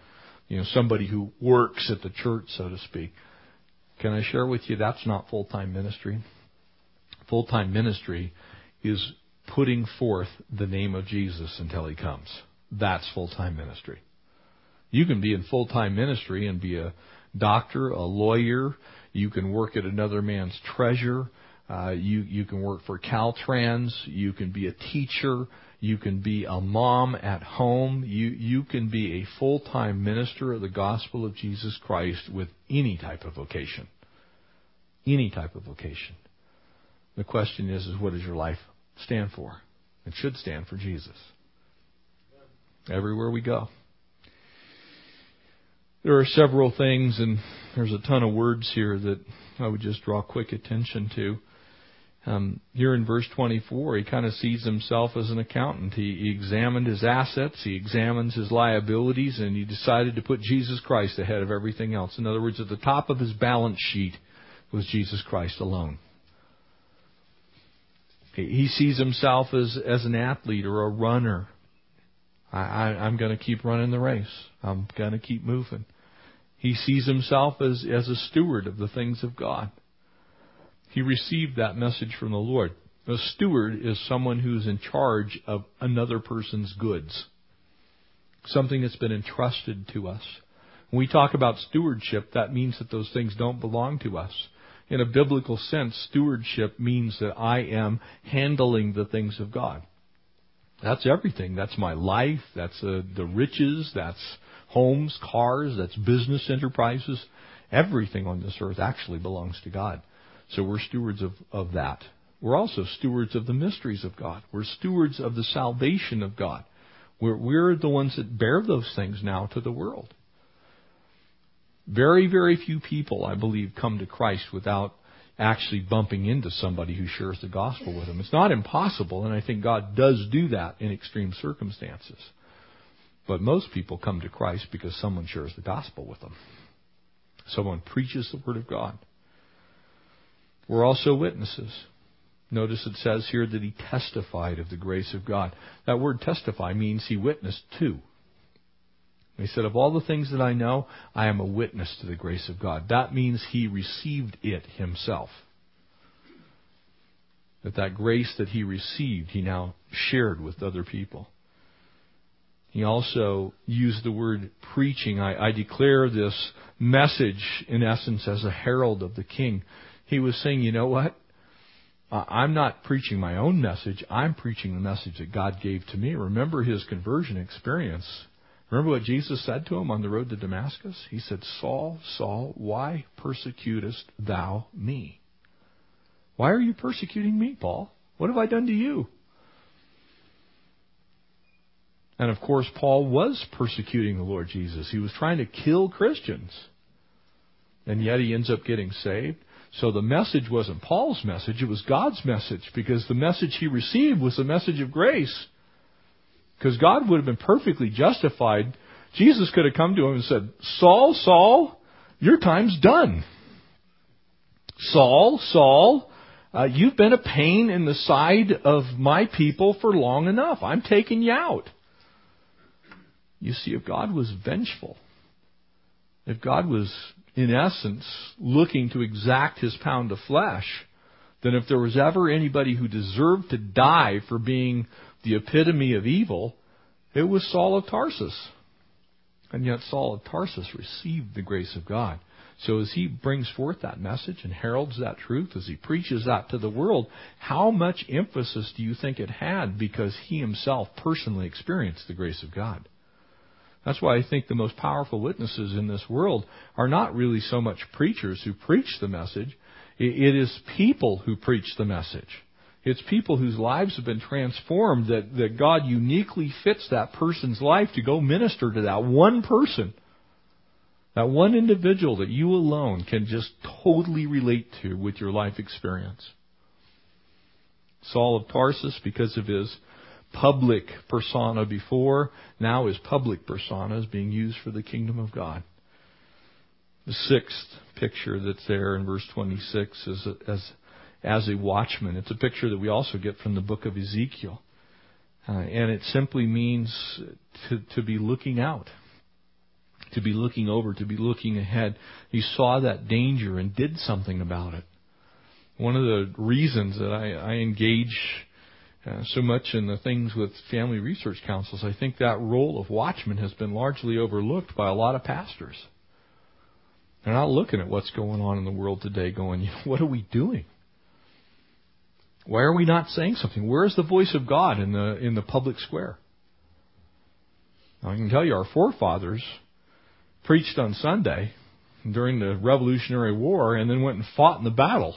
you know, somebody who works at the church, so to speak. Can I share with you that's not full-time ministry? Full-time ministry is putting forth the name of Jesus until he comes. That's full-time ministry. You can be in full-time ministry and be a doctor, a lawyer. You can work at another man's treasure. Uh, you you can work for Caltrans. You can be a teacher. You can be a mom at home. You you can be a full time minister of the gospel of Jesus Christ with any type of vocation. Any type of vocation. The question is, is what does your life stand for? It should stand for Jesus. Everywhere we go. There are several things, and there's a ton of words here that I would just draw quick attention to. Um, here in verse 24, he kind of sees himself as an accountant. He, he examined his assets, he examines his liabilities, and he decided to put Jesus Christ ahead of everything else. In other words, at the top of his balance sheet was Jesus Christ alone. He, sees himself as, as an athlete or a runner. I, I, I'm going to keep running the race. I'm going to keep moving. He sees himself as, as a steward of the things of God. He received that message from the Lord. A steward is someone who's in charge of another person's goods. Something that's been entrusted to us. When we talk about stewardship, that means that those things don't belong to us. In a biblical sense, stewardship means that I am handling the things of God. That's everything. That's my life. That's uh, the riches. That's homes, cars. That's business enterprises. Everything on this earth actually belongs to God. So we're stewards of, of that. We're also stewards of the mysteries of God. We're stewards of the salvation of God. We're, we're the ones that bear those things now to the world. Very, very few people, I believe, come to Christ without actually bumping into somebody who shares the gospel with them. It's not impossible, and I think God does do that in extreme circumstances. But most people come to Christ because someone shares the gospel with them. Someone preaches the Word of God. We're also witnesses. Notice it says here that he testified of the grace of God. That word testify means he witnessed to. He said, Of all the things that I know, I am a witness to the grace of God. That means he received it himself. That that grace that he received, he now shared with other people. He also used the word preaching. I, I declare this message, in essence, as a herald of the king. He was saying, you know what? I'm not preaching my own message. I'm preaching the message that God gave to me. Remember his conversion experience. Remember what Jesus said to him on the road to Damascus? He said, Saul, Saul, why persecutest thou me? Why are you persecuting me, Paul? What have I done to you? And of course, Paul was persecuting the Lord Jesus. He was trying to kill Christians. And yet he ends up getting saved. So the message wasn't Paul's message, it was God's message because the message he received was the message of grace. Because God would have been perfectly justified. Jesus could have come to him and said, Saul, Saul, your time's done. Saul, Saul, uh, you've been a pain in the side of my people for long enough. I'm taking you out. You see, if God was vengeful, if God was in essence, looking to exact his pound of flesh, then if there was ever anybody who deserved to die for being the epitome of evil, it was Saul of Tarsus. And yet Saul of Tarsus received the grace of God. So as he brings forth that message and heralds that truth, as he preaches that to the world, how much emphasis do you think it had because he himself personally experienced the grace of God? That's why I think the most powerful witnesses in this world are not really so much preachers who preach the message. It is people who preach the message. It's people whose lives have been transformed that, that God uniquely fits that person's life to go minister to that one person. That one individual that you alone can just totally relate to with your life experience. Saul of Tarsus, because of his public persona before. Now his public persona is being used for the kingdom of God. The sixth picture that's there in verse 26 is as, as a watchman. It's a picture that we also get from the book of Ezekiel. Uh, and it simply means to, to be looking out, to be looking over, to be looking ahead. He saw that danger and did something about it. One of the reasons that I, I engage uh, so much in the things with family research councils, I think that role of watchman has been largely overlooked by a lot of pastors. They're not looking at what's going on in the world today, going, what are we doing? Why are we not saying something? Where is the voice of God in the in the public square? Now, I can tell you, our forefathers preached on Sunday during the Revolutionary War, and then went and fought in the battle.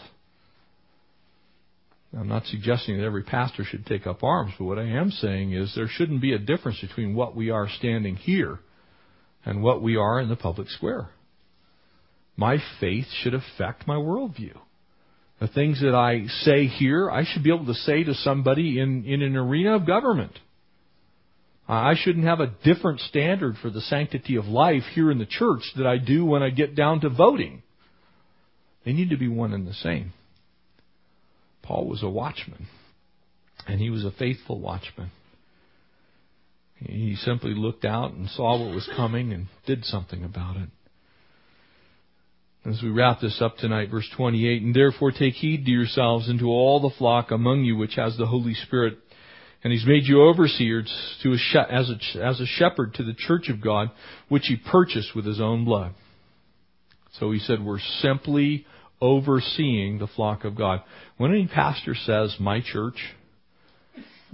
I'm not suggesting that every pastor should take up arms, but what I am saying is there shouldn't be a difference between what we are standing here and what we are in the public square. My faith should affect my worldview. The things that I say here, I should be able to say to somebody in, in an arena of government. I shouldn't have a different standard for the sanctity of life here in the church that I do when I get down to voting. They need to be one and the same. Paul was a watchman, and he was a faithful watchman. He simply looked out and saw what was coming and did something about it. As we wrap this up tonight, verse 28, and therefore take heed to yourselves and to all the flock among you which has the Holy Spirit, and He's made you overseers to a, as, a, as a shepherd to the church of God, which He purchased with His own blood. So He said, we're simply overseeing the flock of God. When any pastor says, my church,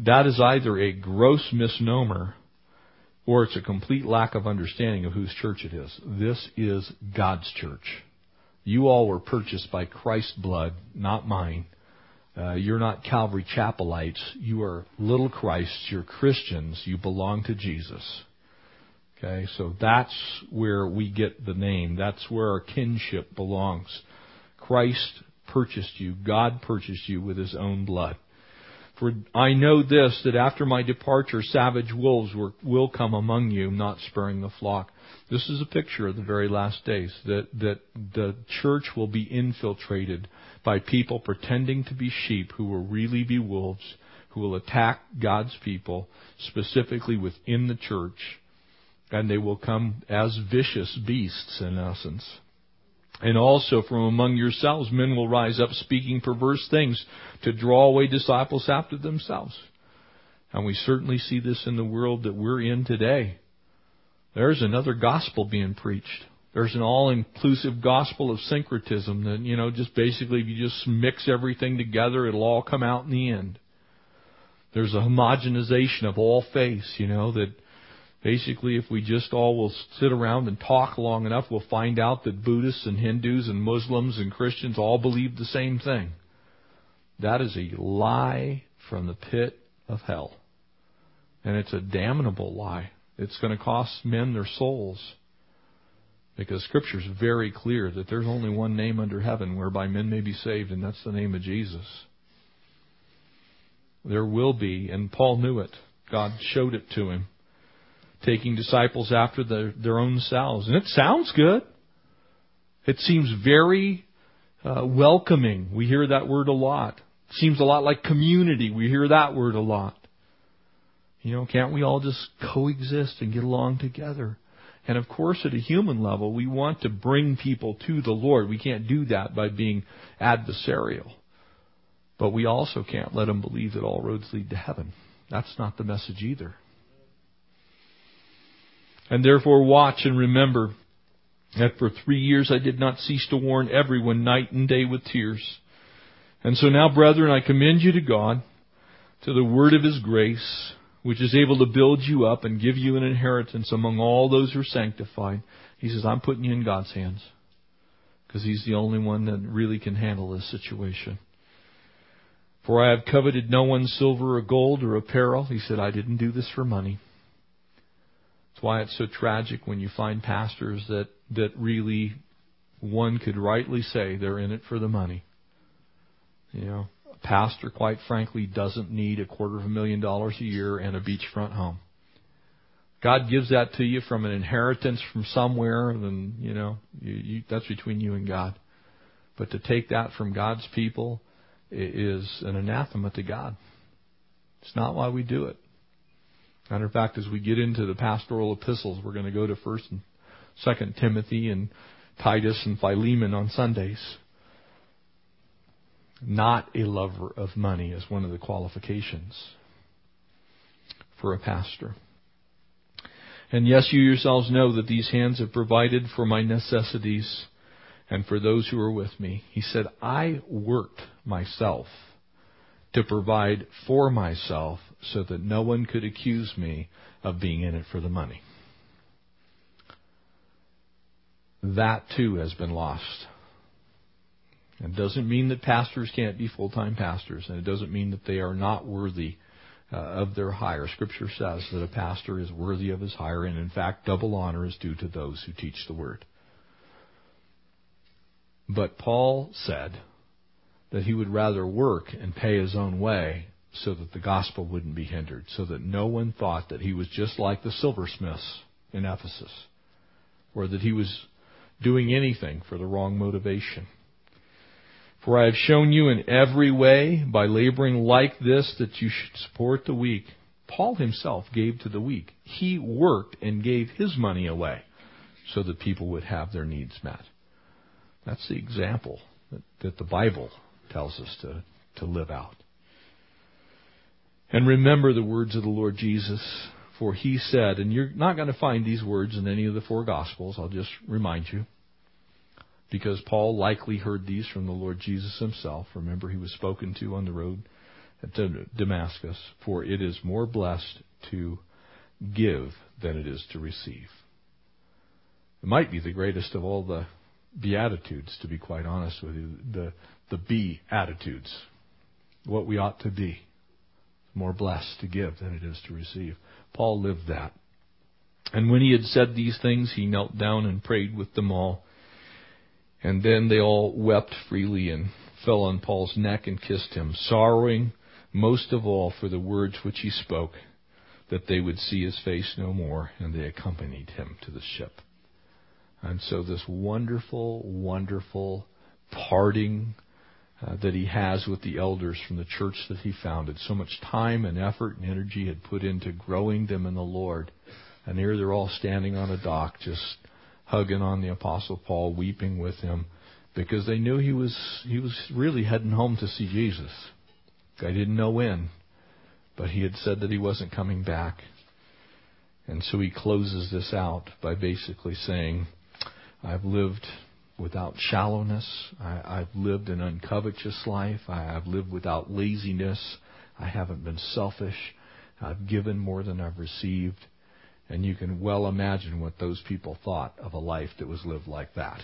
that is either a gross misnomer or it's a complete lack of understanding of whose church it is. This is God's church. You all were purchased by Christ's blood, not mine. Uh, you're not Calvary Chapelites. You are little Christs. You're Christians. You belong to Jesus. Okay, so that's where we get the name. That's where our kinship belongs. Christ purchased you. God purchased you with His own blood. For I know this, that after my departure, savage wolves will come among you, not sparing the flock. This is a picture of the very last days, that, that the church will be infiltrated by people pretending to be sheep who will really be wolves, who will attack God's people, specifically within the church, and they will come as vicious beasts in essence. And also from among yourselves men will rise up speaking perverse things to draw away disciples after themselves. And we certainly see this in the world that we're in today. There's another gospel being preached. There's an all-inclusive gospel of syncretism that, you know, just basically if you just mix everything together, it'll all come out in the end. There's a homogenization of all faiths, you know, that Basically, if we just all will sit around and talk long enough, we'll find out that Buddhists and Hindus and Muslims and Christians all believe the same thing. That is a lie from the pit of hell. And it's a damnable lie. It's going to cost men their souls. Because Scripture is very clear that there's only one name under heaven whereby men may be saved, and that's the name of Jesus. There will be, and Paul knew it. God showed it to him taking disciples after their, their own selves. And it sounds good. It seems very uh, welcoming. We hear that word a lot. It seems a lot like community. We hear that word a lot. You know, can't we all just coexist and get along together? And of course, at a human level, we want to bring people to the Lord. We can't do that by being adversarial. But we also can't let them believe that all roads lead to heaven. That's not the message either. And therefore watch and remember that for three years I did not cease to warn everyone night and day with tears. And so now, brethren, I commend you to God, to the word of His grace, which is able to build you up and give you an inheritance among all those who are sanctified. He says, I'm putting you in God's hands. Because He's the only one that really can handle this situation. For I have coveted no one's silver or gold or apparel. He said, I didn't do this for money. That's why it's so tragic when you find pastors that, that really, one could rightly say they're in it for the money. You know, a pastor, quite frankly, doesn't need a quarter of a million dollars a year and a beachfront home. God gives that to you from an inheritance from somewhere, then, you know, you, you, that's between you and God. But to take that from God's people is an anathema to God. It's not why we do it. Matter of fact, as we get into the pastoral epistles, we're going to go to First and Second Timothy and Titus and Philemon on Sundays. Not a lover of money is one of the qualifications for a pastor. And yes, you yourselves know that these hands have provided for my necessities and for those who are with me. He said, I worked myself to provide for myself so that no one could accuse me of being in it for the money. That too has been lost. It doesn't mean that pastors can't be full-time pastors, and it doesn't mean that they are not worthy uh, of their hire. Scripture says that a pastor is worthy of his hire, and in fact, double honor is due to those who teach the word. But Paul said that he would rather work and pay his own way so that the gospel wouldn't be hindered, so that no one thought that he was just like the silversmiths in Ephesus, or that he was doing anything for the wrong motivation. For I have shown you in every way, by laboring like this, that you should support the weak. Paul himself gave to the weak. He worked and gave his money away so that people would have their needs met. That's the example that, that the Bible tells us to, to live out. And remember the words of the Lord Jesus, for he said, and you're not going to find these words in any of the four Gospels, I'll just remind you, because Paul likely heard these from the Lord Jesus himself. Remember, he was spoken to on the road to Damascus, for it is more blessed to give than it is to receive. It might be the greatest of all the beatitudes, to be quite honest with you, the, the be attitudes, what we ought to be more blessed to give than it is to receive. Paul lived that. And when he had said these things, he knelt down and prayed with them all. And then they all wept freely and fell on Paul's neck and kissed him, sorrowing most of all for the words which he spoke, that they would see his face no more, and they accompanied him to the ship. And so this wonderful, wonderful parting uh, that he has with the elders from the church that he founded. So much time and effort and energy had put into growing them in the Lord. And here they're all standing on a dock, just hugging on the Apostle Paul, weeping with him, because they knew he was he was really heading home to see Jesus. I didn't know when, but he had said that he wasn't coming back. And so he closes this out by basically saying, I've lived without shallowness. I, have lived an uncovetous life. I, have lived without laziness. I haven't been selfish. I've given more than I've received. And you can well imagine what those people thought of a life that was lived like that.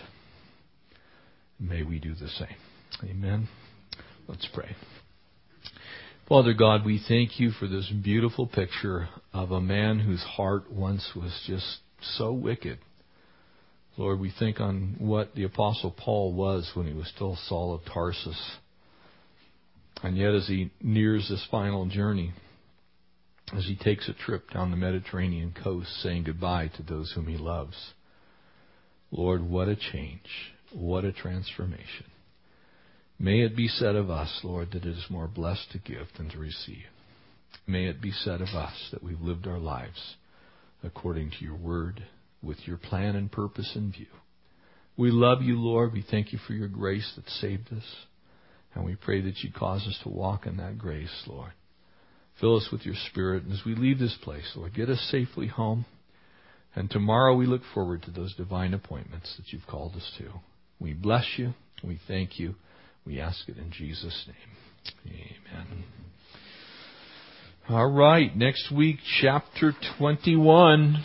May we do the same. Amen. Let's pray. Father God, we thank you for this beautiful picture of a man whose heart once was just so wicked Lord, we think on what the Apostle Paul was when he was still Saul of Tarsus. And yet, as he nears this final journey, as he takes a trip down the Mediterranean coast, saying goodbye to those whom he loves, Lord, what a change. What a transformation. May it be said of us, Lord, that it is more blessed to give than to receive. May it be said of us that we've lived our lives according to your word with your plan and purpose in view. We love you, Lord. We thank you for your grace that saved us. And we pray that you cause us to walk in that grace, Lord. Fill us with your spirit. And as we leave this place, Lord, get us safely home. And tomorrow we look forward to those divine appointments that you've called us to. We bless you. We thank you. We ask it in Jesus' name. Amen. All right. Next week, chapter 21.